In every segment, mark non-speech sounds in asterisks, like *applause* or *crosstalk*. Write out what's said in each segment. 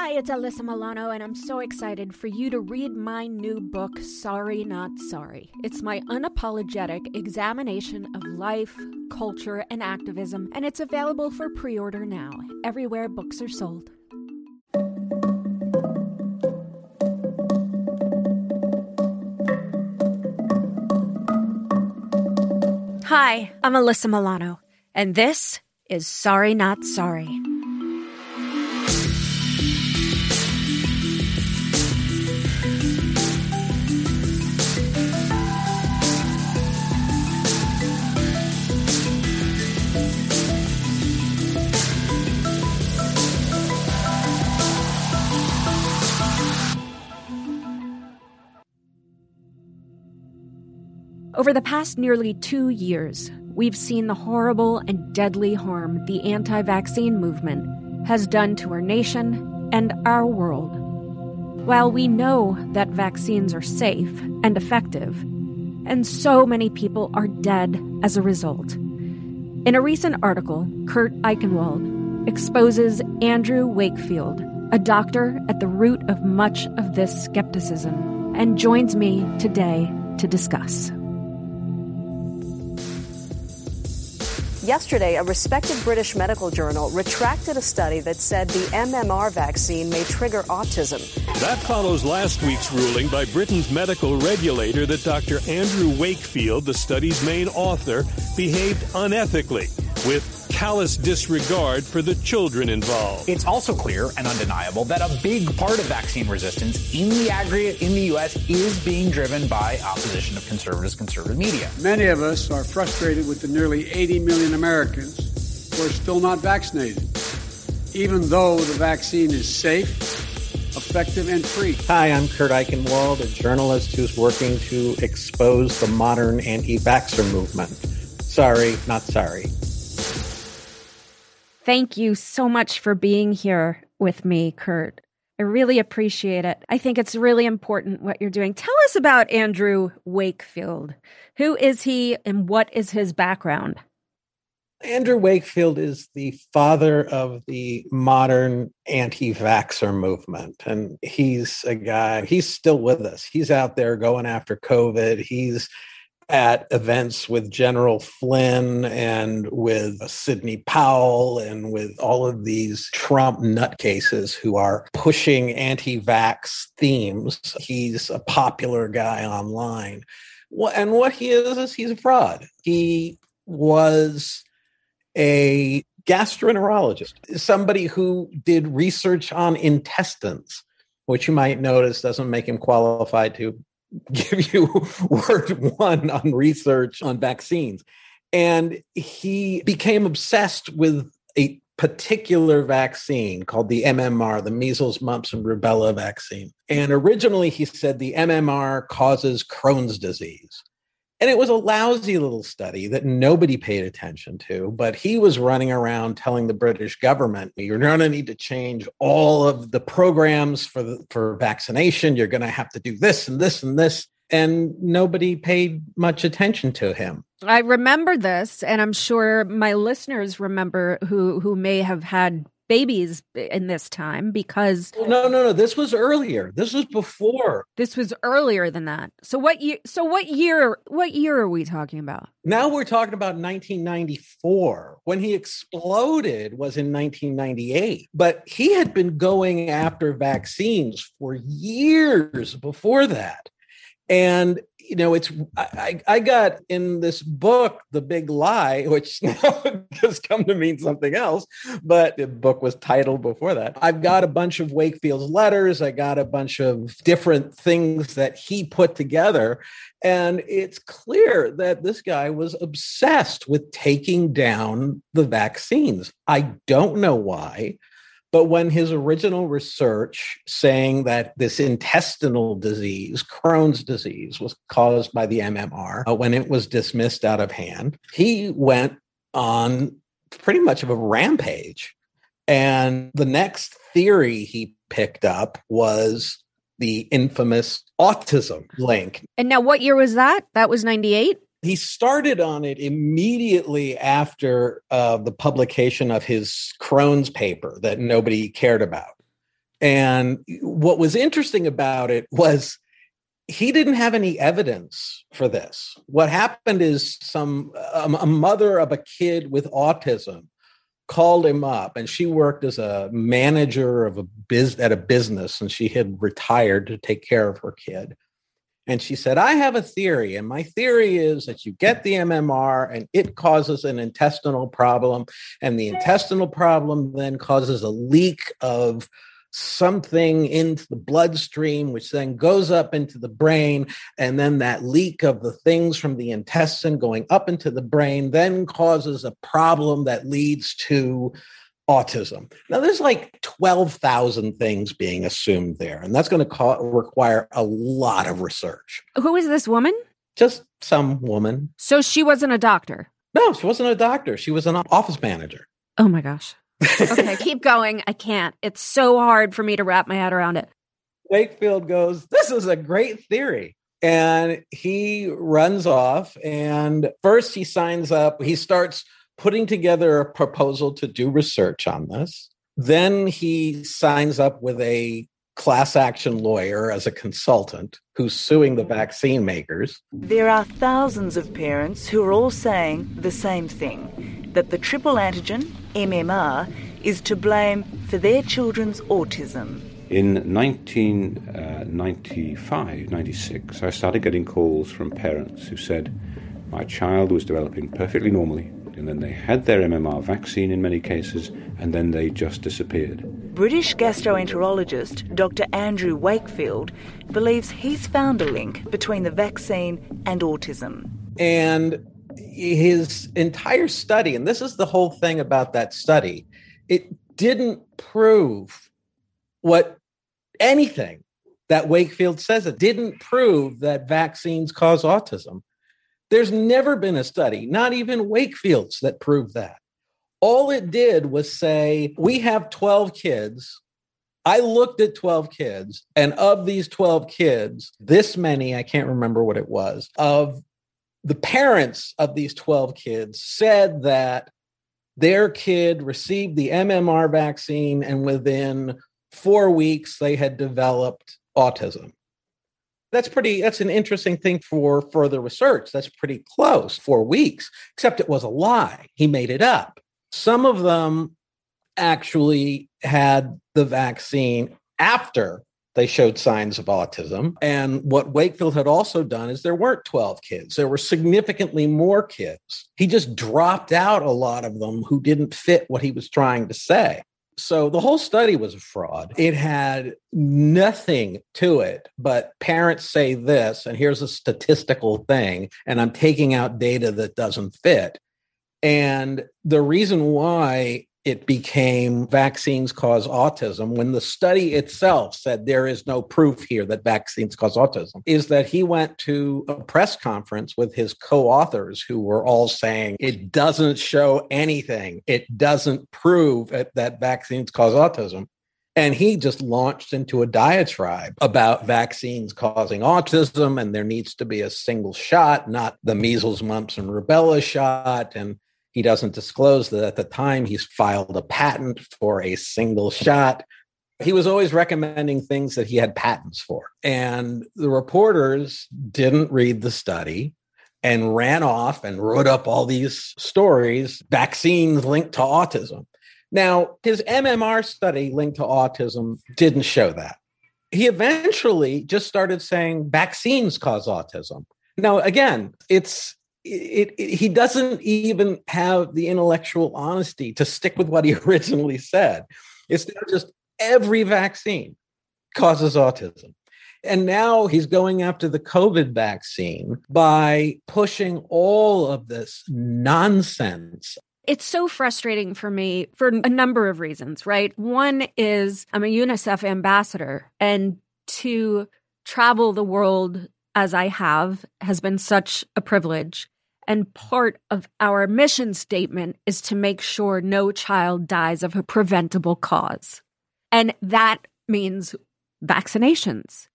Hi, it's Alyssa Milano, and I'm so excited for you to read my new book, Sorry Not Sorry. It's my unapologetic examination of life, culture, and activism, and it's available for pre order now, everywhere books are sold. Hi, I'm Alyssa Milano, and this is Sorry Not Sorry. Over the past nearly two years, we've seen the horrible and deadly harm the anti vaccine movement has done to our nation and our world. While we know that vaccines are safe and effective, and so many people are dead as a result. In a recent article, Kurt Eichenwald exposes Andrew Wakefield, a doctor at the root of much of this skepticism, and joins me today to discuss. Yesterday, a respected British medical journal retracted a study that said the MMR vaccine may trigger autism. That follows last week's ruling by Britain's medical regulator that Dr. Andrew Wakefield, the study's main author, behaved unethically with callous disregard for the children involved. It's also clear and undeniable that a big part of vaccine resistance in the aggregate in the U.S. is being driven by opposition of conservatives, conservative media. Many of us are frustrated with the nearly 80 million Americans who are still not vaccinated, even though the vaccine is safe, effective, and free. Hi, I'm Kurt Eichenwald, a journalist who's working to expose the modern anti vaxxer movement. Sorry, not sorry. Thank you so much for being here with me, Kurt. I really appreciate it. I think it's really important what you're doing. Tell us about Andrew Wakefield. Who is he and what is his background? Andrew Wakefield is the father of the modern anti vaxxer movement. And he's a guy, he's still with us. He's out there going after COVID. He's at events with General Flynn and with Sidney Powell and with all of these Trump nutcases who are pushing anti vax themes. He's a popular guy online. And what he is, is he's a fraud. He was a gastroenterologist, somebody who did research on intestines, which you might notice doesn't make him qualified to give you *laughs* word one on research on vaccines. And he became obsessed with a particular vaccine called the MMR, the measles, mumps, and rubella vaccine. And originally he said the MMR causes Crohn's disease. And it was a lousy little study that nobody paid attention to. But he was running around telling the British government, you're going to need to change all of the programs for, the, for vaccination. You're going to have to do this and this and this. And nobody paid much attention to him. I remember this, and I'm sure my listeners remember who who may have had babies in this time because oh, no no no this was earlier. This was before. This was earlier than that. So what year so what year what year are we talking about? Now we're talking about 1994 when he exploded was in 1998 but he had been going after vaccines for years before that. And you know, it's I, I got in this book, The Big Lie, which *laughs* has come to mean something else, but the book was titled before that. I've got a bunch of Wakefield's letters. I got a bunch of different things that he put together. And it's clear that this guy was obsessed with taking down the vaccines. I don't know why. But when his original research saying that this intestinal disease, Crohn's disease, was caused by the MMR, uh, when it was dismissed out of hand, he went on pretty much of a rampage. And the next theory he picked up was the infamous autism link. And now, what year was that? That was 98? He started on it immediately after uh, the publication of his Crohn's paper that nobody cared about. And what was interesting about it was he didn't have any evidence for this. What happened is some a mother of a kid with autism called him up and she worked as a manager of a biz at a business and she had retired to take care of her kid and she said i have a theory and my theory is that you get the mmr and it causes an intestinal problem and the intestinal problem then causes a leak of something into the bloodstream, which then goes up into the brain. And then that leak of the things from the intestine going up into the brain then causes a problem that leads to autism. Now, there's like 12,000 things being assumed there, and that's going to co- require a lot of research. Who is this woman? Just some woman. So she wasn't a doctor? No, she wasn't a doctor. She was an office manager. Oh my gosh okay, *laughs* keep going. I can't. It's so hard for me to wrap my head around it. Wakefield goes, This is a great theory. And he runs off. And first, he signs up, he starts putting together a proposal to do research on this. Then he signs up with a class action lawyer as a consultant who's suing the vaccine makers. There are thousands of parents who are all saying the same thing that the triple antigen, MMR, is to blame for their children's autism. In 1995 96, I started getting calls from parents who said, My child was developing perfectly normally, and then they had their MMR vaccine in many cases, and then they just disappeared. British gastroenterologist Dr. Andrew Wakefield believes he's found a link between the vaccine and autism. And his entire study, and this is the whole thing about that study, it didn't prove what anything that Wakefield says. It didn't prove that vaccines cause autism. There's never been a study, not even Wakefield's, that proved that. All it did was say, we have 12 kids. I looked at 12 kids, and of these 12 kids, this many, I can't remember what it was, of the parents of these 12 kids said that their kid received the MMR vaccine and within four weeks they had developed autism. That's pretty, that's an interesting thing for further research. That's pretty close, four weeks, except it was a lie. He made it up. Some of them actually had the vaccine after they showed signs of autism. And what Wakefield had also done is there weren't 12 kids, there were significantly more kids. He just dropped out a lot of them who didn't fit what he was trying to say. So the whole study was a fraud. It had nothing to it, but parents say this, and here's a statistical thing, and I'm taking out data that doesn't fit. And the reason why it became vaccines cause autism when the study itself said there is no proof here that vaccines cause autism is that he went to a press conference with his co-authors who were all saying it doesn't show anything. It doesn't prove that vaccines cause autism. And he just launched into a diatribe about vaccines causing autism and there needs to be a single shot not the measles mumps and rubella shot and he doesn't disclose that at the time he's filed a patent for a single shot. He was always recommending things that he had patents for. And the reporters didn't read the study and ran off and wrote up all these stories, vaccines linked to autism. Now, his MMR study linked to autism didn't show that. He eventually just started saying vaccines cause autism. Now, again, it's it, it, he doesn't even have the intellectual honesty to stick with what he *laughs* originally said. It's just every vaccine causes autism. And now he's going after the COVID vaccine by pushing all of this nonsense. It's so frustrating for me for a number of reasons, right? One is I'm a UNICEF ambassador, and to travel the world as I have has been such a privilege. And part of our mission statement is to make sure no child dies of a preventable cause. And that means vaccinations.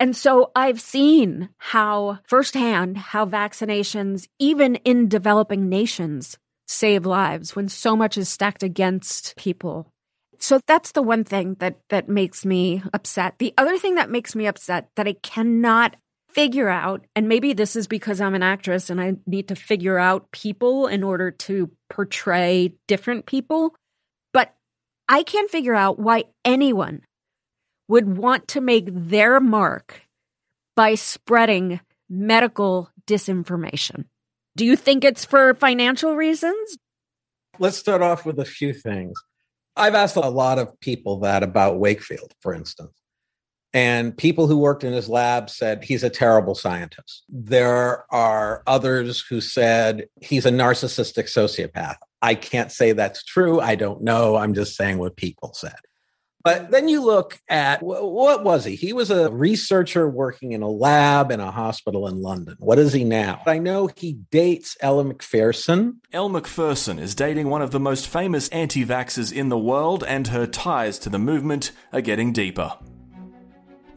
And so I've seen how firsthand how vaccinations, even in developing nations, save lives when so much is stacked against people. So that's the one thing that that makes me upset. The other thing that makes me upset that I cannot figure out and maybe this is because I'm an actress and I need to figure out people in order to portray different people, but I can't figure out why anyone would want to make their mark by spreading medical disinformation. Do you think it's for financial reasons? Let's start off with a few things. I've asked a lot of people that about Wakefield, for instance. And people who worked in his lab said he's a terrible scientist. There are others who said he's a narcissistic sociopath. I can't say that's true. I don't know. I'm just saying what people said. But then you look at what was he? He was a researcher working in a lab in a hospital in London. What is he now? I know he dates Ella Macpherson. Elle Macpherson is dating one of the most famous anti vaxxers in the world, and her ties to the movement are getting deeper.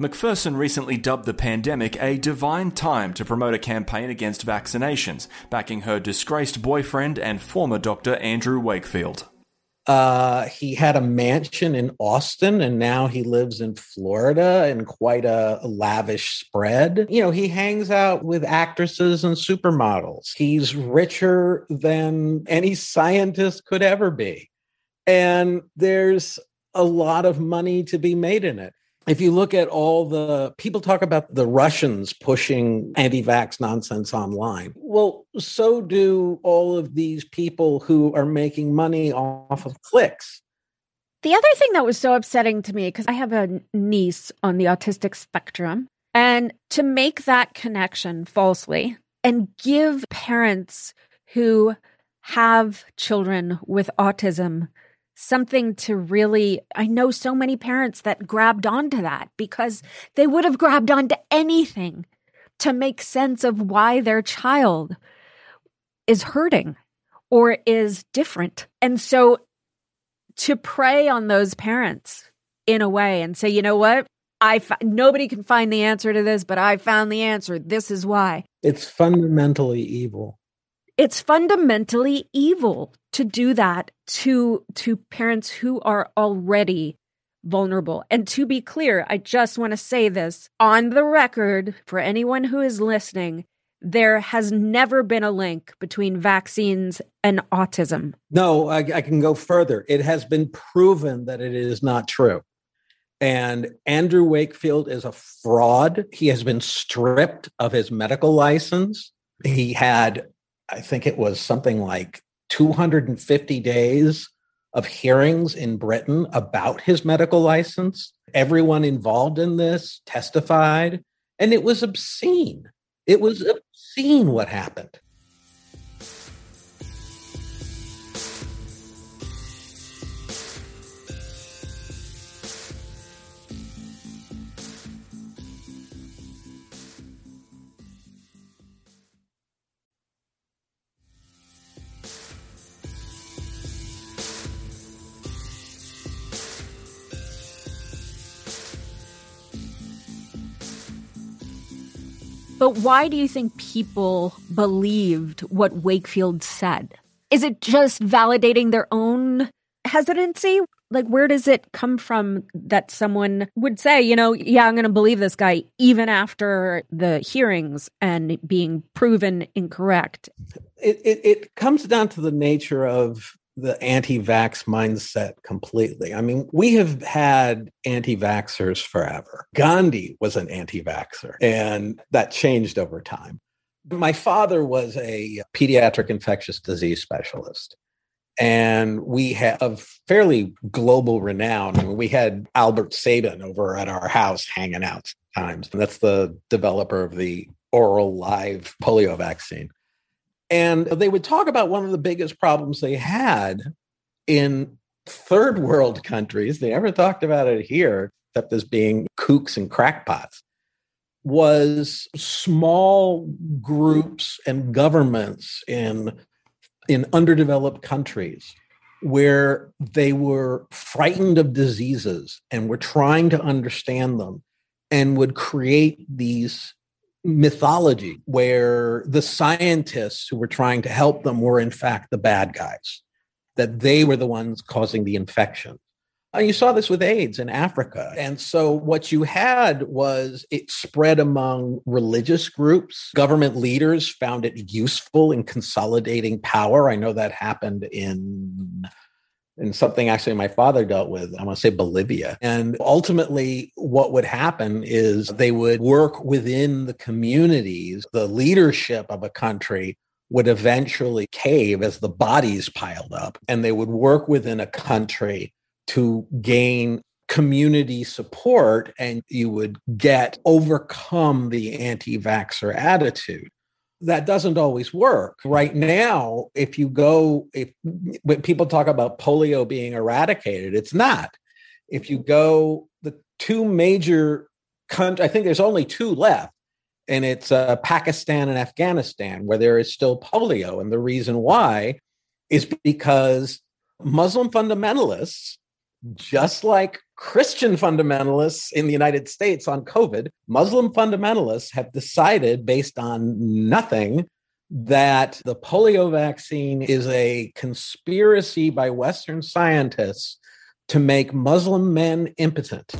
Macpherson recently dubbed the pandemic a divine time to promote a campaign against vaccinations, backing her disgraced boyfriend and former doctor Andrew Wakefield. Uh, he had a mansion in Austin and now he lives in Florida in quite a lavish spread. You know, he hangs out with actresses and supermodels. He's richer than any scientist could ever be. And there's a lot of money to be made in it if you look at all the people talk about the Russians pushing anti vax nonsense online. Well, so do all of these people who are making money off of clicks. The other thing that was so upsetting to me, because I have a niece on the autistic spectrum, and to make that connection falsely and give parents who have children with autism something to really I know so many parents that grabbed onto that because they would have grabbed onto anything to make sense of why their child is hurting or is different. And so to prey on those parents in a way and say, you know what? I f- nobody can find the answer to this, but I found the answer. This is why. It's fundamentally evil. It's fundamentally evil to do that to to parents who are already vulnerable. And to be clear, I just want to say this on the record for anyone who is listening. There has never been a link between vaccines and autism. No, I, I can go further. It has been proven that it is not true. And Andrew Wakefield is a fraud. He has been stripped of his medical license. He had, I think it was something like 250 days of hearings in Britain about his medical license. Everyone involved in this testified, and it was obscene. It was obscene what happened. But why do you think people believed what Wakefield said? Is it just validating their own hesitancy? Like, where does it come from that someone would say, you know, yeah, I'm going to believe this guy even after the hearings and being proven incorrect? It, it, it comes down to the nature of the anti-vax mindset completely. I mean, we have had anti-vaxxers forever. Gandhi was an anti-vaxxer, and that changed over time. My father was a pediatric infectious disease specialist. And we have fairly global renown. I mean, we had Albert Sabin over at our house hanging out sometimes. And that's the developer of the oral live polio vaccine. And they would talk about one of the biggest problems they had in third world countries. They never talked about it here, except as being kooks and crackpots, was small groups and governments in, in underdeveloped countries where they were frightened of diseases and were trying to understand them and would create these mythology where the scientists who were trying to help them were in fact the bad guys that they were the ones causing the infection you saw this with AIDS in Africa. And so what you had was it spread among religious groups. Government leaders found it useful in consolidating power. I know that happened in and something actually my father dealt with. I want to say Bolivia. And ultimately, what would happen is they would work within the communities, the leadership of a country would eventually cave as the bodies piled up, and they would work within a country to gain community support and you would get overcome the anti vaxxer attitude. That doesn't always work. Right now, if you go, if when people talk about polio being eradicated, it's not. If you go, the two major countries, I think there's only two left, and it's uh, Pakistan and Afghanistan, where there is still polio. And the reason why is because Muslim fundamentalists just like Christian fundamentalists in the United States on COVID, Muslim fundamentalists have decided, based on nothing, that the polio vaccine is a conspiracy by Western scientists to make Muslim men impotent.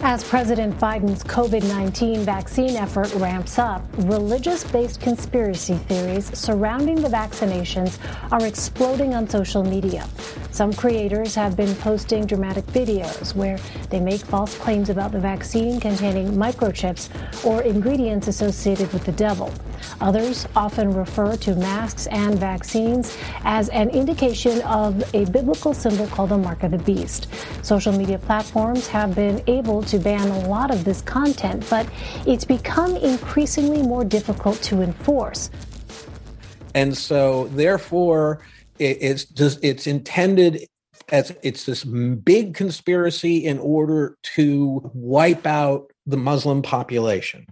As President Biden's COVID 19 vaccine effort ramps up, religious based conspiracy theories surrounding the vaccinations are exploding on social media. Some creators have been posting dramatic videos where they make false claims about the vaccine containing microchips or ingredients associated with the devil. Others often refer to masks and vaccines as an indication of a biblical symbol called the mark of the beast. Social media platforms have been able to ban a lot of this content, but it's become increasingly more difficult to enforce. And so, therefore, it's just it's intended as it's this big conspiracy in order to wipe out the Muslim population.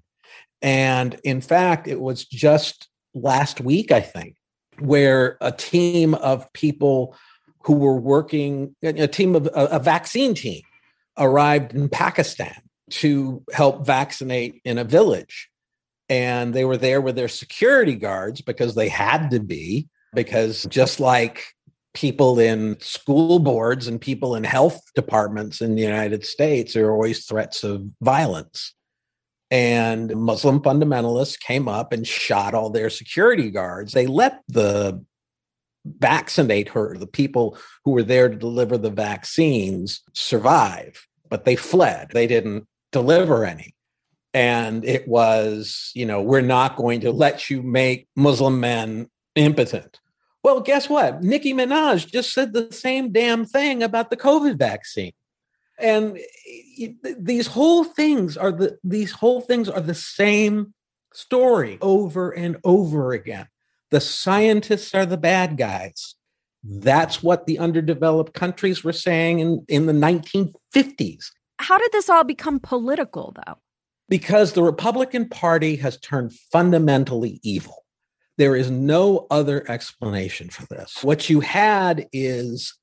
And in fact, it was just last week, I think, where a team of people who were working, a team of a, vaccine team arrived in Pakistan to help vaccinate in a village. And they were there with their security guards because they had to be, because just like people in school boards and people in health departments in the United States, there are always threats of violence. And Muslim fundamentalists came up and shot all their security guards. They let the vaccinate her, the people who were there to deliver the vaccines survive, but they fled. They didn't deliver any. And it was, you know, we're not going to let you make Muslim men impotent. Well, guess what? Nicki Minaj just said the same damn thing about the COVID vaccine. And these whole things are the these whole things are the same story over and over again. The scientists are the bad guys. That's what the underdeveloped countries were saying in, in the 1950s. How did this all become political, though? Because the Republican Party has turned fundamentally evil. There is no other explanation for this. What you had is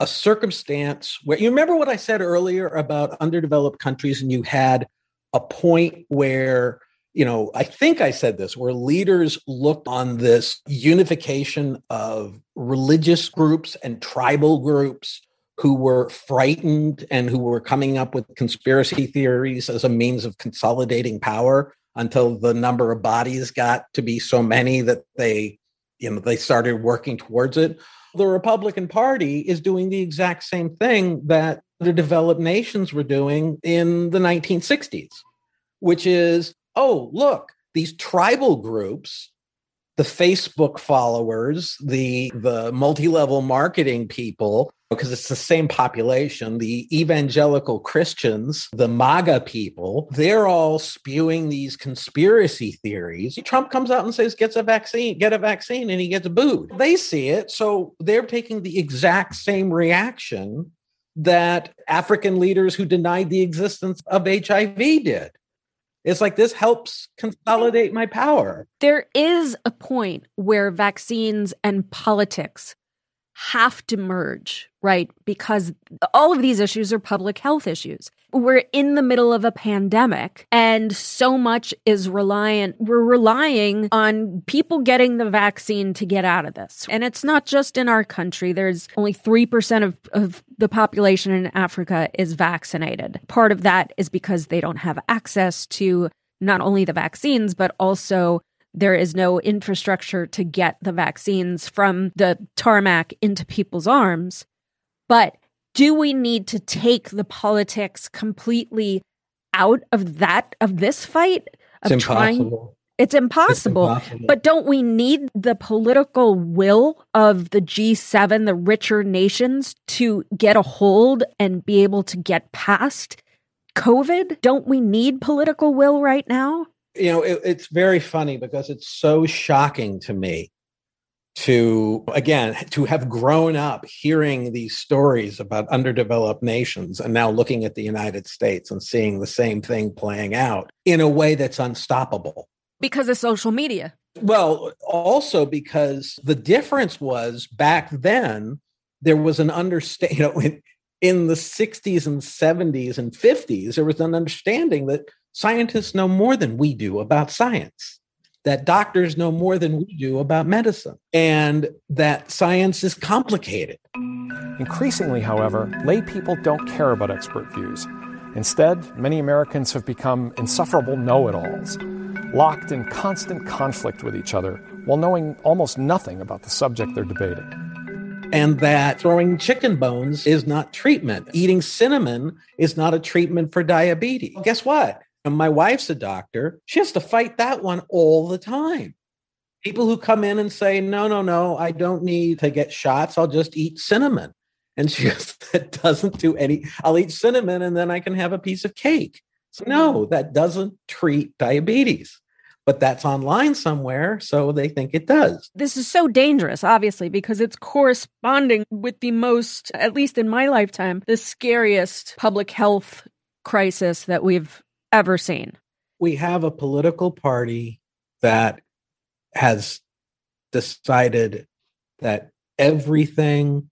a circumstance where you remember what I said earlier about underdeveloped countries, and you had a point where you know, I think I said this, where leaders looked on this unification of religious groups and tribal groups who were frightened and who were coming up with conspiracy theories as a means of consolidating power until the number of bodies got to be so many that they, you know, they started working towards it. The Republican Party is doing the exact same thing that the developed nations were doing in the 1960s, which is oh, look, these tribal groups, the Facebook followers, the the multi-level marketing people, because it's the same population, the evangelical Christians, the MAGA people, they're all spewing these conspiracy theories. Trump comes out and says, gets a vaccine, get a vaccine, and he gets booed. They see it. So they're taking the exact same reaction that African leaders who denied the existence of HIV did. It's like this helps consolidate my power. There is a point where vaccines and politics have to merge, right? Because all of these issues are public health issues. We're in the middle of a pandemic and so much is reliant, we're relying on people getting the vaccine to get out of this. And it's not just in our country. There's only 3% of, of the population in Africa is vaccinated. Part of that is because they don't have access to not only the vaccines, but also there is no infrastructure to get the vaccines from the tarmac into people's arms. But do we need to take the politics completely out of that of this fight of it's trying impossible. it's impossible. It's impossible. But don't we need the political will of the G7, the richer nations, to get a hold and be able to get past COVID? Don't we need political will right now? you know it, it's very funny because it's so shocking to me to again to have grown up hearing these stories about underdeveloped nations and now looking at the united states and seeing the same thing playing out in a way that's unstoppable Because of social media. well also because the difference was back then there was an understand *laughs* you know in, in the 60s and 70s and 50s there was an understanding that scientists know more than we do about science that doctors know more than we do about medicine and that science is complicated Increasingly, however, lay people don't care about expert views. Instead, many Americans have become insufferable know it alls, locked in constant conflict with each other while knowing almost nothing about the subject they're debating. and that throwing chicken bones is not treatment eating cinnamon is not a treatment for diabetes guess what and my wife's a doctor. She has to fight that one all the time. People who come in and say no no no i don't need to get shots. I'll just eat cinnamon. And she *laughs* goes that doesn't do any i'll eat cinnamon and then i can have a piece of cake. So no that doesn't treat diabetes but that's online somewhere so they think it does. This is so dangerous, obviously, because it's corresponding with the most, at least in my lifetime, the scariest public health crisis that we've ever seen. we have a political party that has decided that everything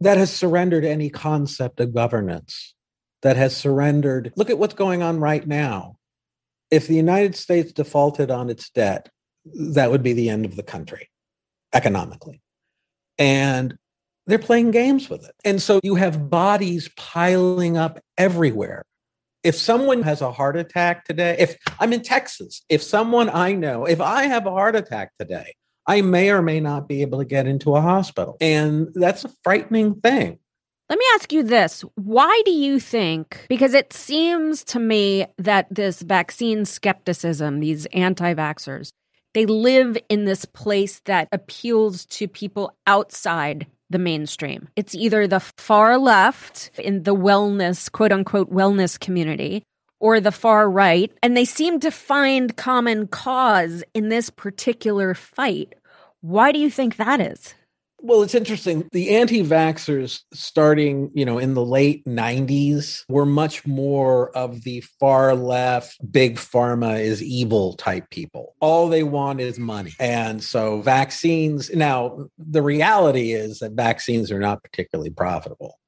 that has surrendered any concept of governance, that has surrendered. Look at what's going on right now. If the United States defaulted on its debt, that would be the end of the country economically. And they're playing games with it. And so you have bodies piling up everywhere if someone has a heart attack today, if I'm in Texas, if someone I know, if I have a heart attack today, I may or may not be able to get into a hospital. And that's a frightening thing. Let me ask you this. Why do you think, because it seems to me that this vaccine skepticism, these anti vaxxers, they live in this place that appeals to people outside the mainstream. It's either the far left in the wellness, quote unquote, wellness community, or the far right. And they seem to find common cause in this particular fight. Why do you think that is? Well, it's interesting. The anti-vaxxers starting, you know, in the late 90s were much more of the far left, big pharma is evil type people. All they want is money. And so vaccines, now the reality is that vaccines are not particularly profitable.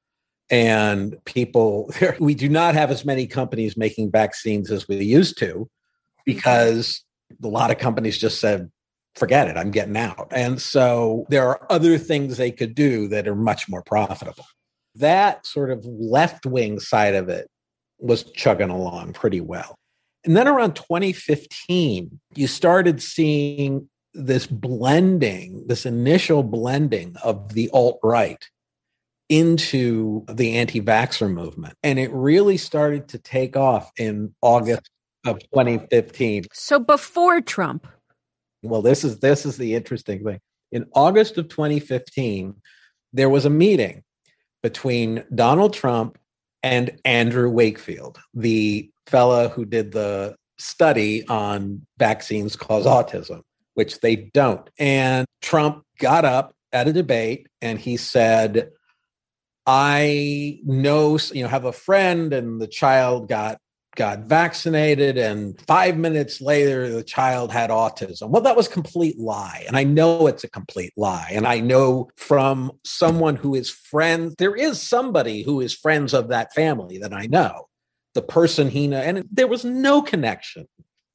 And people, *laughs* we do not have as many companies making vaccines as we used to because a lot of companies just said, forget it, I'm getting out. And so there are other things they could do that are much more profitable. That sort of left wing side of it was chugging along pretty well. And then around 2015, you started seeing this blending, this initial blending of the alt right into the anti vaxxer movement. And it really started to take off in August of 2015. So before Trump, Well, this is this is the interesting thing. In August of 2015, there was a meeting between Donald Trump and Andrew Wakefield, the fella who did the study on vaccines cause autism, which they don't. And Trump got up at a debate and he said, I know, you know, have a friend and the child got got vaccinated and 5 minutes later the child had autism. Well, that was complete lie. And I know it's a complete lie. And I know from someone who is friends there is somebody who is friends of that family that I know. the person he knew, and there was no connection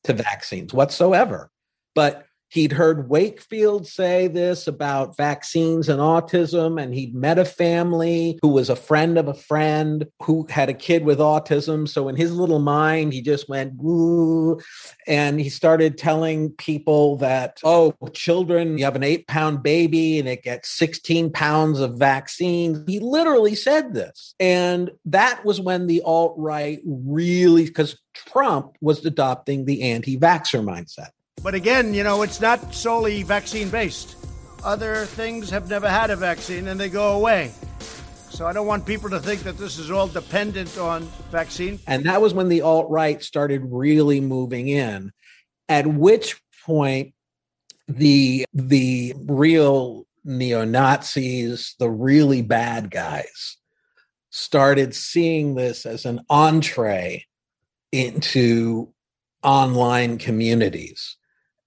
to vaccines whatsoever. But he'd heard Wakefield say this about vaccines and autism, and he'd met a family who was a friend of a friend who had a kid with autism. So in his little mind, he just went, Ooh, and he started telling people that, oh, children, you have an eight pound baby and it gets 16 pounds of vaccine. He literally said this. And that was when the alt right really, because Trump was adopting the anti vaxxer mindset. But again, you know, it's not solely vaccine based. Other things have never had a vaccine and they go away. So I don't want people to think that this is all dependent on vaccine. And that was when the alt right started really moving in, at which point the the real neo-Nazis, the really bad guys, started seeing this as an entree into online communities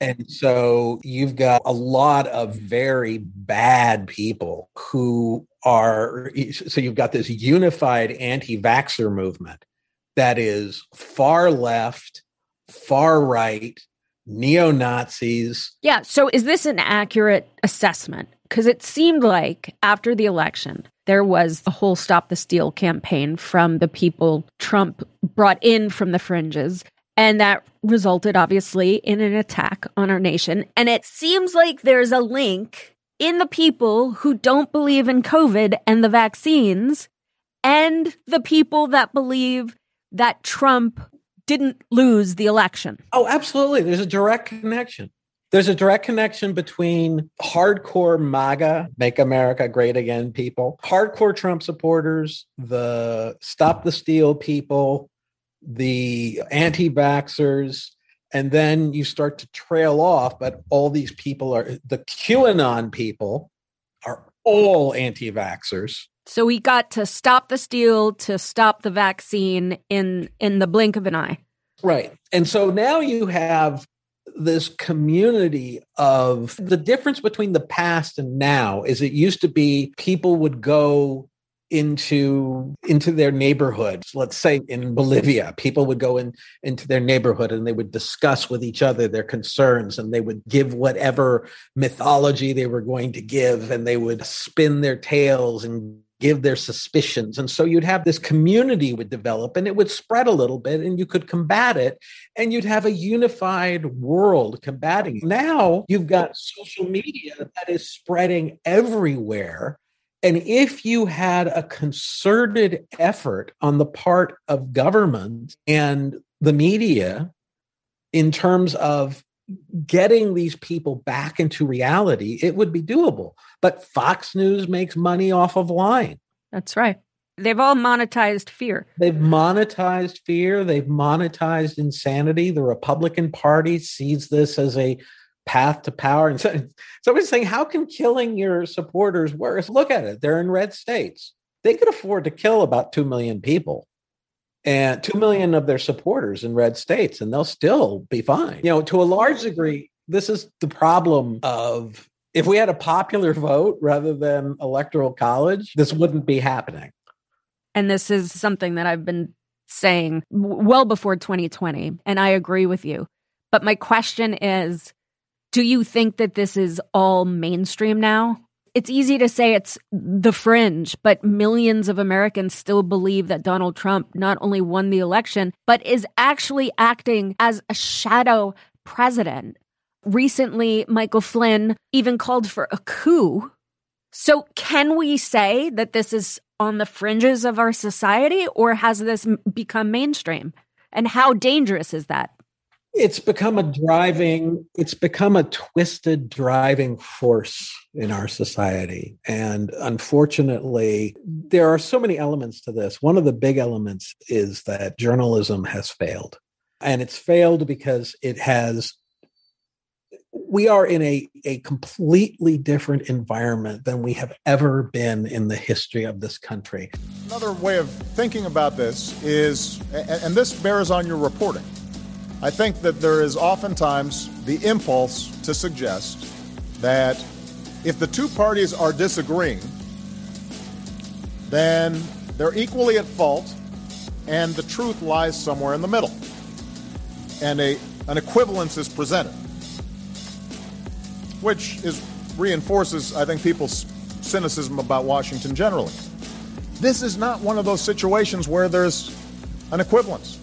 and so you've got a lot of very bad people who are, so you've got this unified anti vaxxer movement that is far left, far right, neo Nazis. Yeah. So is this an accurate assessment? Because it seemed like after the election, there was a whole Stop the Steal campaign from the people Trump brought in from the fringes. And that resulted, obviously, in an attack on our nation. And it seems like there's a link in the people who don't believe in COVID and the vaccines and the people that believe that Trump didn't lose the election. Oh, absolutely. There's a direct connection. There's a direct connection between hardcore MAGA, Make America Great Again people, hardcore Trump supporters, the Stop the Steal people, the anti vaxxers, and then you start to trail off. But all these people are the QAnon people are all anti vaxxers. So we got to stop the steal to stop the vaccine in in the blink of an eye. Right. And so now you have this community of the difference between the past and now is it used to be people would go into into their neighborhoods let's say in bolivia people would go in into their neighborhood and they would discuss with each other their concerns and they would give whatever mythology they were going to give and they would spin their tales and give their suspicions and so you'd have this community would develop and it would spread a little bit and you could combat it and you'd have a unified world combating it. now you've got social media that is spreading everywhere and if you had a concerted effort on the part of government and the media in terms of getting these people back into reality, it would be doable. But Fox News makes money off of lying. That's right. They've all monetized fear. They've monetized fear. They've monetized insanity. The Republican Party sees this as a path to power. And so, somebody's saying, how can killing your supporters work? Look at it. They're in red states. They could afford to kill about 2 million people and 2 million of their supporters in red states, and they'll still be fine. You know, to a large degree, this is the problem of if we had a popular vote rather than electoral college, this wouldn't be happening. And this is something that I've been saying well before 2020, and I agree with you. But my question is do you think that this is all mainstream now? It's easy to say it's the fringe, but millions of Americans still believe that Donald Trump not only won the election, but is actually acting as a shadow president. Recently, Michael Flynn even called for a coup. So, can we say that this is on the fringes of our society, or has this become mainstream? And how dangerous is that? It's become a driving it's become a twisted driving force in our society. And unfortunately there are so many elements to this. One of the big elements is that journalism has failed. And it's failed because it has we are in a, a completely different environment than we have ever been in the history of this country. Another way of thinking about this is, and this bears on your reporting, I think that there is oftentimes the impulse to suggest that if the two parties are disagreeing, then they're equally at fault and the truth lies somewhere in the middle. And a, an equivalence is presented, which is, reinforces, I think, people's cynicism about Washington generally. This is not one of those situations where there's an equivalence.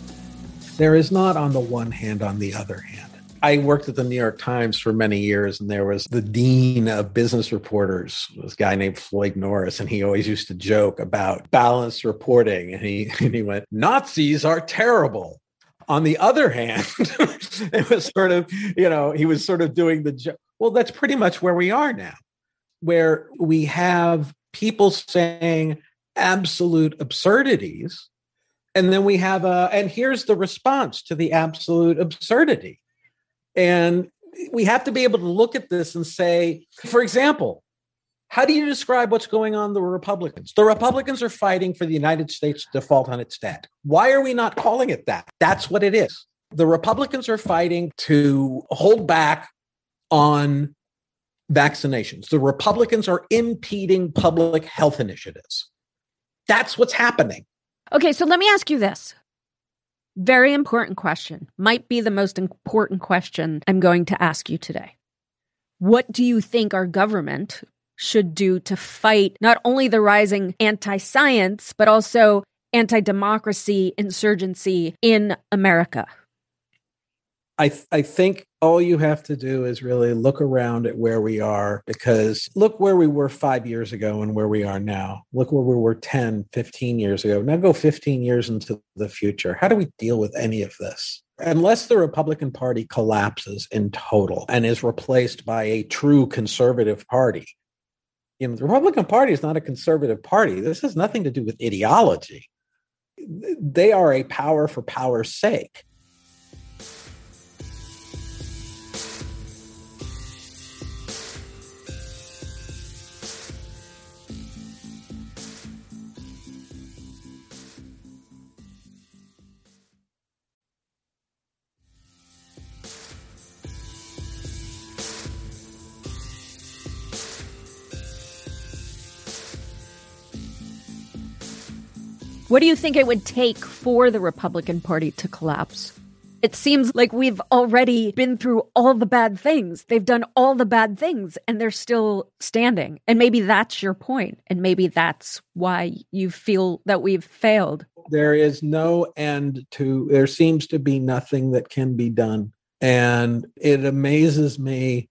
There is not on the one hand, on the other hand. I worked at the New York Times for many years, and there was the dean of business reporters, this guy named Floyd Norris, and he always used to joke about balanced reporting. And he *laughs* and he went, "Nazis are terrible." On the other hand, *laughs* it was sort of, you know, he was sort of doing the joke. Well, that's pretty much where we are now, where we have people saying absolute absurdities and then we have a and here's the response to the absolute absurdity and we have to be able to look at this and say, for example, how do you describe what's going on the Republicans? The Republicans are fighting for the United States to default on its debt. Why are we not calling it that? That's what it is. The Republicans are fighting to hold back on vaccinations. The Republicans are impeding public health initiatives. That's what's happening. Okay, so let me ask you this. Very important question. Might be the most important question I'm going to ask you today. What do you think our government should do to fight not only the rising anti science, but also anti democracy insurgency in America? I, th- I think all you have to do is really look around at where we are because look where we were five years ago and where we are now. Look where we were 10, 15 years ago. Now go 15 years into the future. How do we deal with any of this? Unless the Republican Party collapses in total and is replaced by a true conservative party, you know, the Republican Party is not a conservative party. This has nothing to do with ideology. They are a power for power's sake What do you think it would take for the Republican Party to collapse? It seems like we've already been through all the bad things. They've done all the bad things and they're still standing. And maybe that's your point. And maybe that's why you feel that we've failed. There is no end to, there seems to be nothing that can be done. And it amazes me.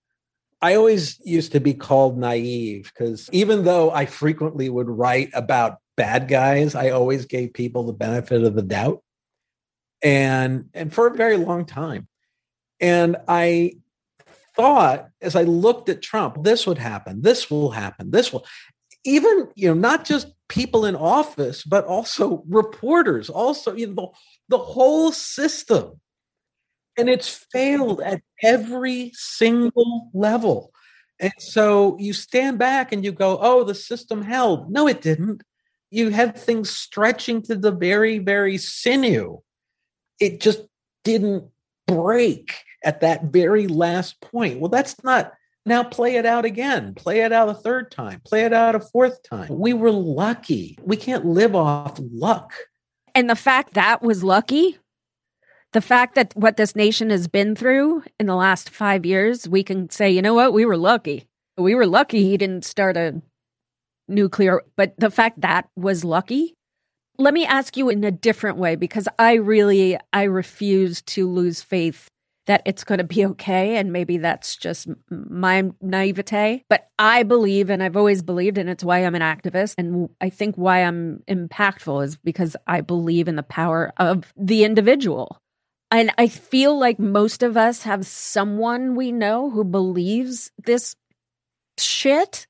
I always used to be called naive because even though I frequently would write about bad guys. I always gave people the benefit of the doubt. And and for a very long time. And I thought as I looked at Trump, this would happen, this will happen, this will even, you know, not just people in office, but also reporters, also, you know, the, the whole system. And it's failed at every single level. And so you stand back and you go, oh, the system held. No, it didn't you had things stretching to the very, very sinew. It just didn't break at that very last point. Well, that's not now play it out again. Play it out a third time. Play it out a fourth time. We were lucky. We can't live off luck. And the fact that was lucky, the fact that what this nation has been through in the last five years, we can say, you know what, we were lucky. We were lucky he didn't start a nuclear, but the fact that was lucky. Let me ask you in a different way because I really I refuse to lose faith that it's going to be okay and maybe that's just my naivete. But i believe and i've always believed and it's why i'm an activist and i think why i'm impactful is because i believe in the power of the individual. And i feel like most of us have someone we know who believes this shit.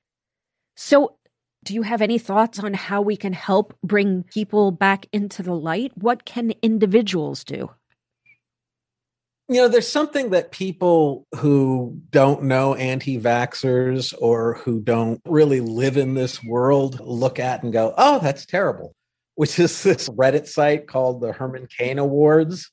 So do you have any thoughts on how we can help bring people back into the light? What can individuals do? You know, there's something that people who don't know anti vaxxers or who don't really live in this world look at and go, oh, that's terrible, which is this Reddit site called the Herman Cain Awards,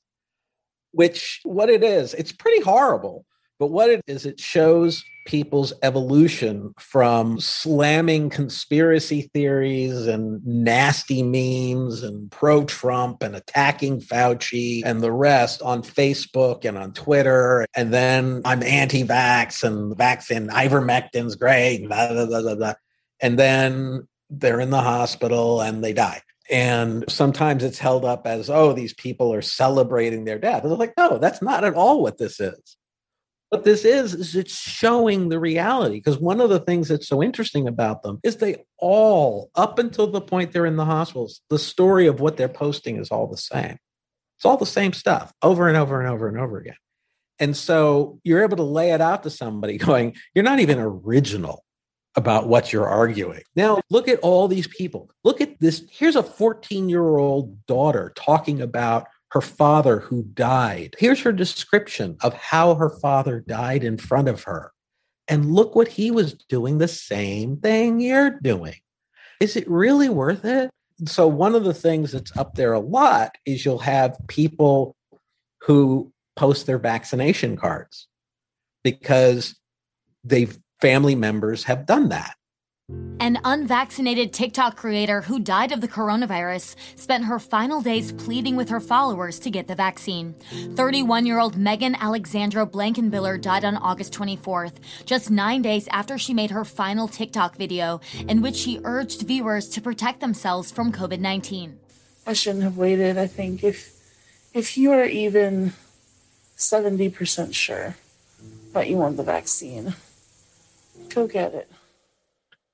which what it is, it's pretty horrible But what it is, it shows people's evolution from slamming conspiracy theories and nasty memes and pro Trump and attacking Fauci and the rest on Facebook and on Twitter. And then I'm anti vax and the vaccine, ivermectin's great, blah, blah, blah, blah. And then they're in the hospital and they die. And sometimes it's held up as, oh, these people are celebrating their death. And they're like, no, that's not at all what this is. What this is, is it's showing the reality. Because one of the things that's so interesting about them is they all, up until the point they're in the hospitals, the story of what they're posting is all the same. It's all the same stuff over and over and over and over again. And so you're able to lay it out to somebody *laughs* going, you're not even original about what you're arguing. Now, look at all these people. Look at this. Here's a 14 year old daughter talking about her father who died. Here's her description of how her father died in front of her. And look what he was doing the same thing you're doing. Is it really worth it? So, one of the things that's up there a lot is you'll have people who post their vaccination cards because they've family members have done that. An unvaccinated TikTok creator who died of the coronavirus spent her final days pleading with her followers to get the vaccine. 31 year old Megan Alexandra Blankenbiller died on August 24th, just nine days after she made her final TikTok video, in which she urged viewers to protect themselves from COVID 19. I shouldn't have waited. I think if, if you are even 70% sure that you want the vaccine, go get it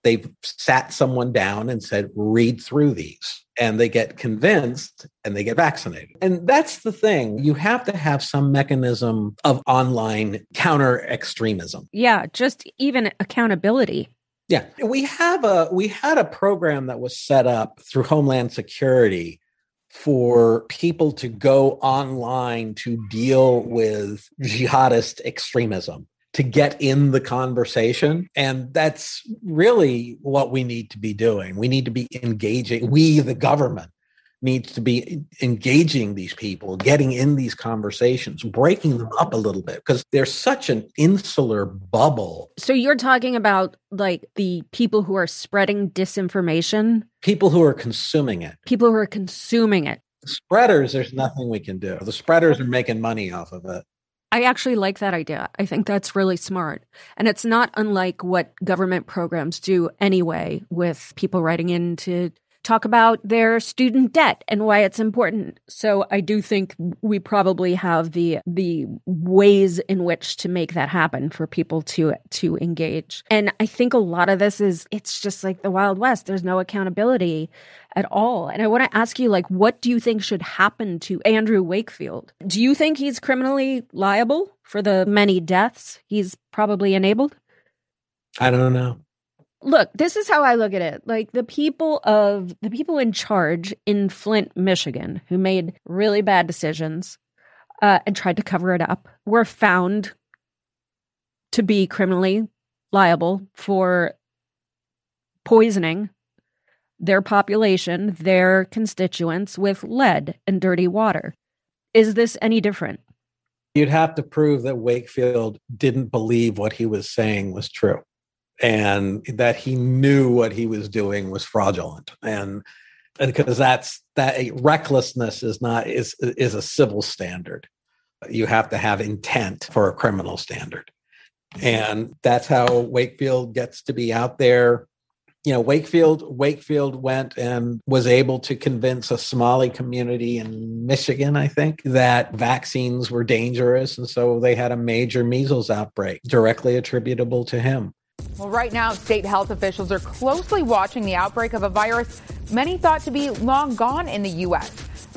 they've sat someone down and said, read through these. And they get convinced and they get vaccinated. And that's the thing. You have to have some mechanism of online counter extremism. Yeah, just even accountability. Yeah. We have a we had a program that was set up through Homeland Security for people to go online to deal with jihadist extremism to get in the conversation. And that's really what we need to be doing. We need to be engaging, we, the government, needs to be engaging these people, getting in these conversations, breaking them up a little bit because they're such an insular bubble. So you're talking about like the people who are spreading disinformation, people who are consuming it, people who are consuming it. spreaders, there's nothing we can do. The spreaders are making money off of it. I actually like that idea. I think that's really smart. And it's not unlike what government programs do anyway, with people writing in to talk about their student debt and why it's important. So I do think we probably have the the ways in which to make that happen for people to to engage. And I think a lot of this is it's just like the Wild West. There's no accountability at all. And I want to ask you like what do you think should happen to Andrew Wakefield? Do you think he's criminally liable for the many deaths he's probably enabled? I don't know look, this is how I look at it. Like the people of the people in charge in Flint, Michigan, who made really bad decisions uh, and tried to cover it up, were found to be criminally liable for poisoning their population, their constituents, with lead and dirty water. Is this any different? You'd have to prove that Wakefield didn't believe what he was saying was true and that he knew what he was doing was fraudulent. And because that's that recklessness is not is is a civil standard. You have to have intent for a criminal standard. And that's how wakefield gets to be out there. You know wakefield wakefield went and was able to convince a somali community in michigan i think that vaccines were dangerous and so they had a major measles outbreak directly attributable to him well, right now, state health officials are closely watching the outbreak of a virus many thought to be long gone in the U.S.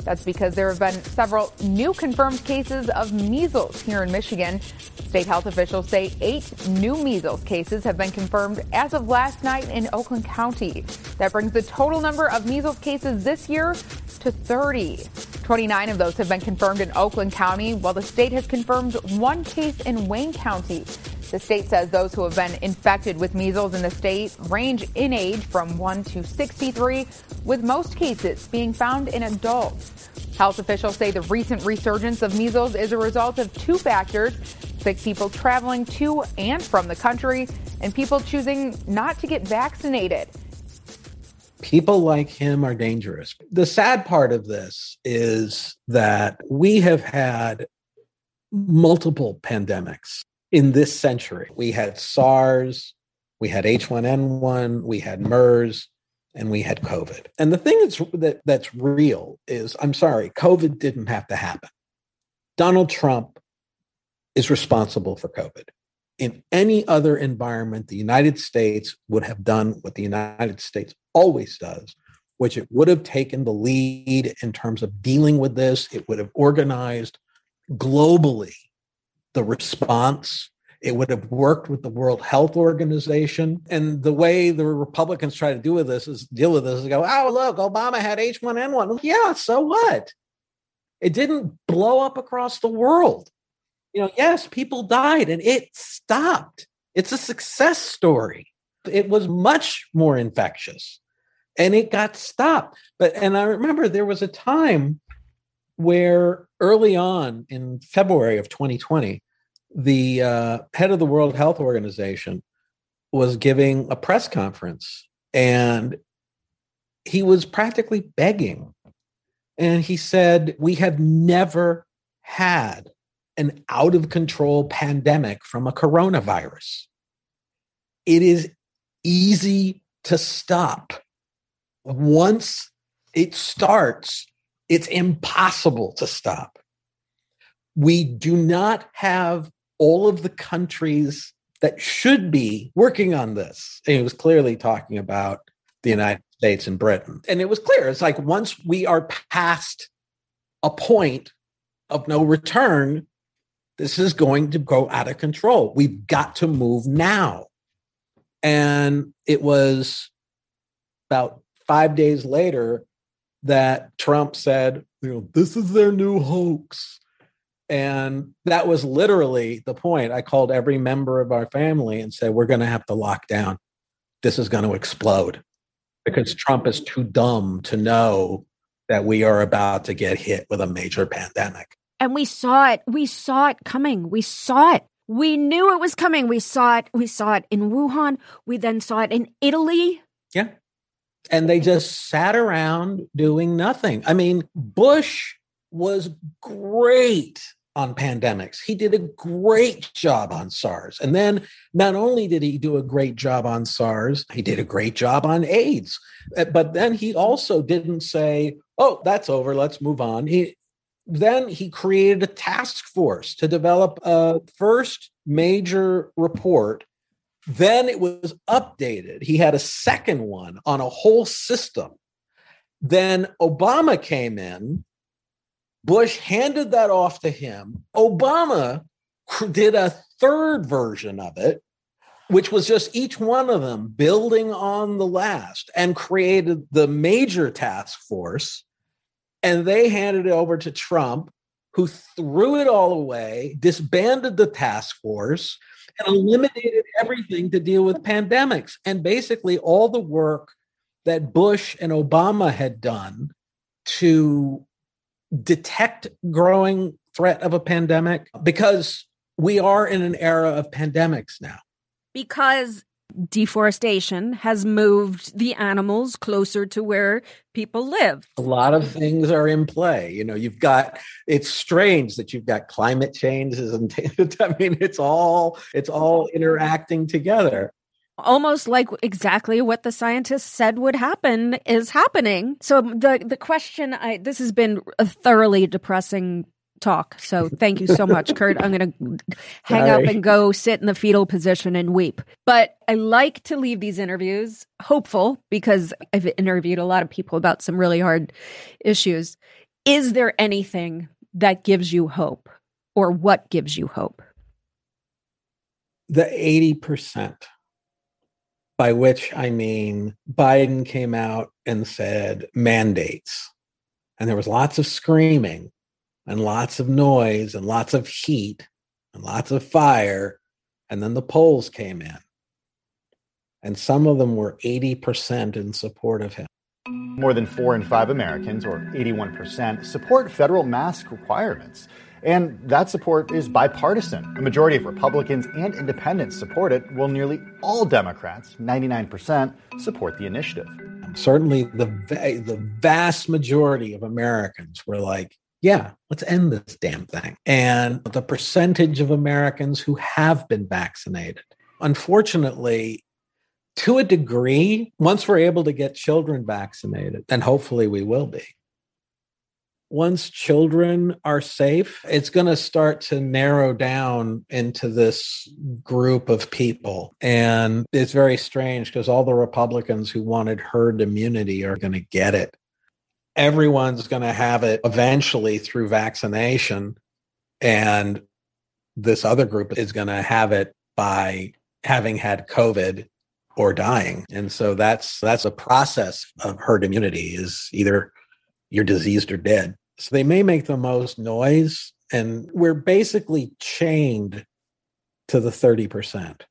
That's because there have been several new confirmed cases of measles here in Michigan. State health officials say eight new measles cases have been confirmed as of last night in Oakland County. That brings the total number of measles cases this year to 30. 29 of those have been confirmed in Oakland County, while the state has confirmed one case in Wayne County. The state says those who have been infected with measles in the state range in age from 1 to 63, with most cases being found in adults. Health officials say the recent resurgence of measles is a result of two factors sick people traveling to and from the country, and people choosing not to get vaccinated. People like him are dangerous. The sad part of this is that we have had multiple pandemics in this century. We had SARS, we had H1N1, we had MERS, and we had COVID. And the thing that's, that, that's real is I'm sorry, COVID didn't have to happen. Donald Trump is responsible for COVID. In any other environment, the United States would have done what the United States always does, which it would have taken the lead in terms of dealing with this. It would have organized globally the response. It would have worked with the World Health Organization. And the way the Republicans try to deal with this is deal with this is go, oh, look, Obama had H1N1. Yeah, so what? It didn't blow up across the world. You know, yes, people died and it stopped. It's a success story. It was much more infectious and it got stopped. But, and I remember there was a time where early on in February of 2020, the uh, head of the World Health Organization was giving a press conference and he was practically begging. And he said, We have never had an out of control pandemic from a coronavirus. It is easy to stop. Once it starts, it's impossible to stop. We do not have all of the countries that should be working on this. And he was clearly talking about the United States and Britain. And it was clear. It's like once we are past a point of no return, this is going to go out of control. We've got to move now. And it was about five days later that Trump said, you know, this is their new hoax. And that was literally the point. I called every member of our family and said, we're going to have to lock down. This is going to explode because Trump is too dumb to know that we are about to get hit with a major pandemic. And we saw it. We saw it coming. We saw it. We knew it was coming. We saw it. We saw it in Wuhan. We then saw it in Italy. Yeah and they just sat around doing nothing. I mean, Bush was great on pandemics. He did a great job on SARS. And then not only did he do a great job on SARS, he did a great job on AIDS. Uh, but then he also didn't say, "Oh, that's over, let's move on." He then he created a task force to develop a first major report then it was updated. He had a second one on a whole system. Then Obama came in. Bush handed that off to him. Obama did a third version of it, which was just each one of them building on the last and created the major task force. And they handed it over to Trump, who threw it all away, disbanded the task force, and eliminated everything to deal with pandemics. And basically, all the work that Bush and Obama had done to detect growing threat of a pandemic because we are in an era of pandemics now. Because deforestation has moved the animals closer to where people live. A lot of things are in play. You know, you've got it's strange that you've got climate changes and *laughs* I mean it's all it's all interacting together. Almost like exactly what the scientists said would happen is happening. So the the question I this has been a thoroughly depressing talk. So thank you so much, *laughs* Kurt. I'm going to hang Sorry. up and go sit in the fetal position and weep. But I like to leave these interviews hopeful because I've interviewed a lot of people about some really hard issues. Is there anything that gives you hope or what gives you hope? The 80%, by which I mean Biden came out and said mandates. And there was lots of screaming and lots of noise and lots of heat and lots of fire. And then the polls came in. And some of them were 80% in support of him. More than four in five Americans, or 81%, support federal mask requirements. And that support is bipartisan. A majority of Republicans and independents support it, while nearly all Democrats, 99%, support the initiative. Certainly, the, the vast majority of Americans were like, yeah, let's end this damn thing. And the percentage of Americans who have been vaccinated, unfortunately, to a degree, once we're able to get children vaccinated, and hopefully we will be, once children are safe, it's going to start to narrow down into this group of people. And it's very strange because all the Republicans who wanted herd immunity are going to get it. Everyone's going to have it eventually through vaccination. And this other group is going to have it by having had COVID or dying. And so that's that's a process of herd immunity is either you're diseased or dead. So they may make the most noise, and we're basically chained to the 30%.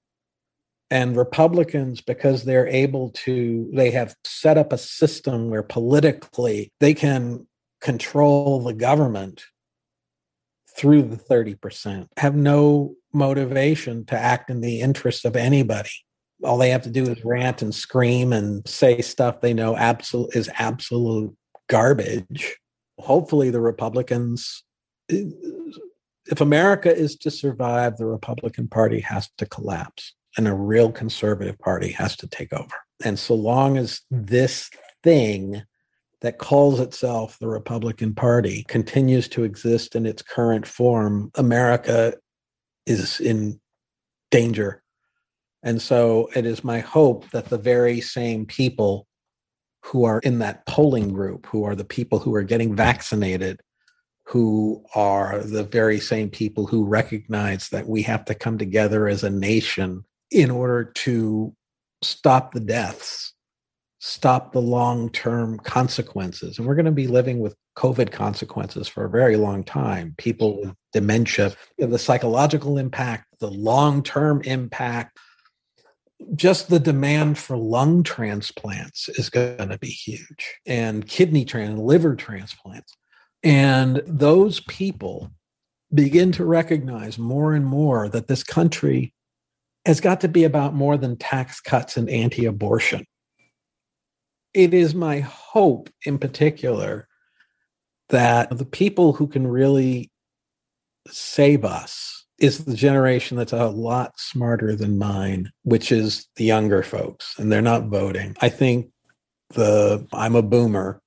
And Republicans, because they're able to, they have set up a system where politically they can control the government through the 30%, have no motivation to act in the interest of anybody. All they have to do is rant and scream and say stuff they know absolute is absolute garbage. Hopefully, the Republicans, if America is to survive, the Republican Party has to collapse and a real conservative party has to take over. And so long as this thing that calls itself the Republican Party continues to exist in its current form, America is in danger. And so it is my hope that the very same people who are in that polling group, who are the people who are getting vaccinated, who are the very same people who recognize that we have to come together as a nation in order to stop the deaths, stop the long term consequences. And we're going to be living with COVID consequences for a very long time. People with dementia, the psychological impact, the long term impact just the demand for lung transplants is going to be huge and kidney trans liver transplants. And those people begin to recognize more and more that this country has got to be about more than tax cuts and anti-abortion. It is my hope in particular that the people who can really save us is the generation that's a lot smarter than mine, which is the younger folks, and they're not voting. I think the I'm a boomer,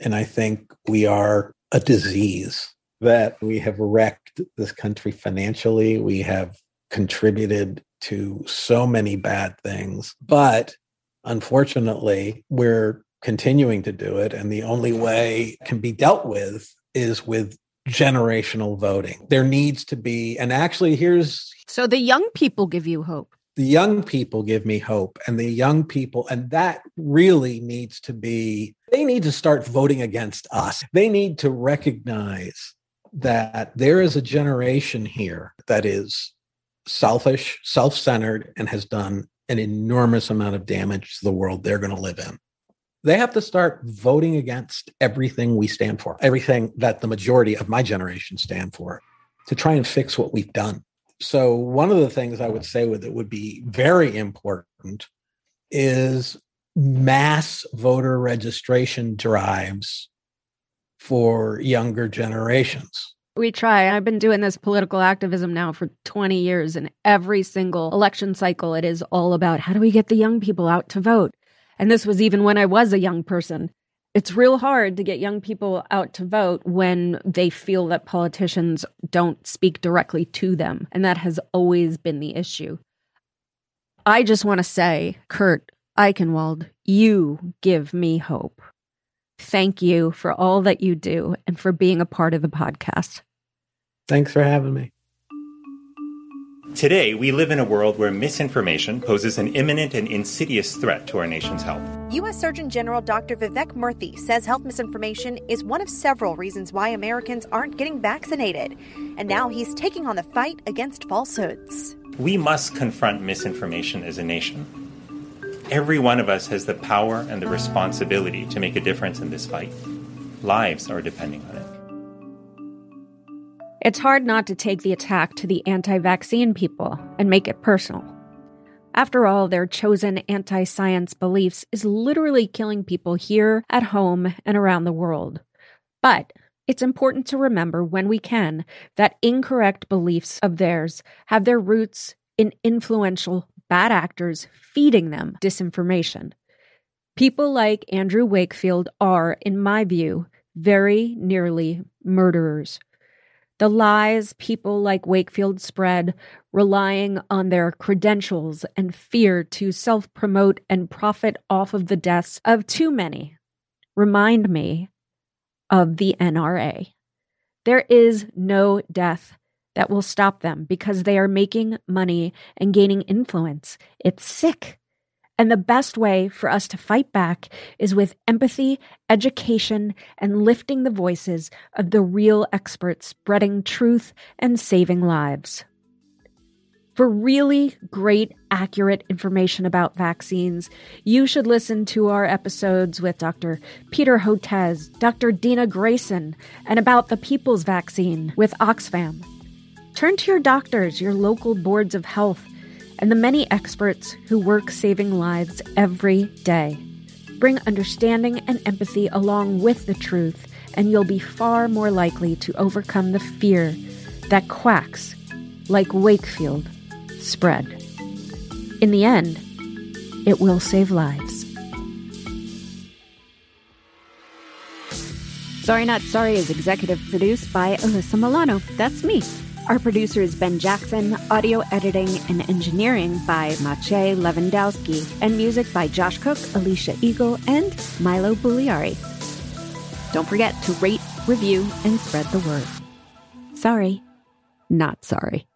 and I think we are a disease that we have wrecked this country financially. We have contributed to so many bad things, but unfortunately, we're continuing to do it. And the only way can be dealt with is with generational voting. There needs to be, and actually, here's so the young people give you hope. The young people give me hope, and the young people, and that really needs to be, they need to start voting against us. They need to recognize that there is a generation here that is selfish, self centered, and has done an enormous amount of damage to the world they're going to live in they have to start voting against everything we stand for, everything that the majority of my generation stand for to try and fix what we've done. So, one of the things I would say with it would be very important is mass voter registration drives for younger generations. We try. I've been doing this political activism now for 20 years, and every single election cycle, it is all about how do we get the young people out to vote? And this was even when I was a young person. It's real hard to get young people out to vote when they feel that politicians don't speak directly to them. And that has always been the issue. I just want to say, Kurt Eichenwald, you give me hope. Thank you for all that you do and for being a part of the podcast. Thanks for having me. Today, we live in a world where misinformation poses an imminent and insidious threat to our nation's health. U.S. Surgeon General Dr. Vivek Murthy says health misinformation is one of several reasons why Americans aren't getting vaccinated. And now he's taking on the fight against falsehoods. We must confront misinformation as a nation. Every one of us has the power and the responsibility to make a difference in this fight. Lives are depending on it. It's hard not to take the attack to the anti vaccine people and make it personal. After all, their chosen anti science beliefs is literally killing people here, at home, and around the world. But it's important to remember when we can that incorrect beliefs of theirs have their roots in influential bad actors feeding them disinformation. People like Andrew Wakefield are, in my view, very nearly murderers. The lies people like Wakefield spread, relying on their credentials and fear to self promote and profit off of the deaths of too many, remind me of the NRA. There is no death that will stop them because they are making money and gaining influence. It's sick. And the best way for us to fight back is with empathy, education, and lifting the voices of the real experts spreading truth and saving lives. For really great, accurate information about vaccines, you should listen to our episodes with Dr. Peter Hotez, Dr. Dina Grayson, and about the People's Vaccine with Oxfam. Turn to your doctors, your local boards of health, and the many experts who work saving lives every day. Bring understanding and empathy along with the truth, and you'll be far more likely to overcome the fear that quacks, like Wakefield, spread. In the end, it will save lives. Sorry Not Sorry is executive produced by Alyssa Milano. That's me. Our producer is Ben Jackson, audio editing and engineering by Maciej Lewandowski, and music by Josh Cook, Alicia Eagle, and Milo Bugliari. Don't forget to rate, review, and spread the word. Sorry, not sorry.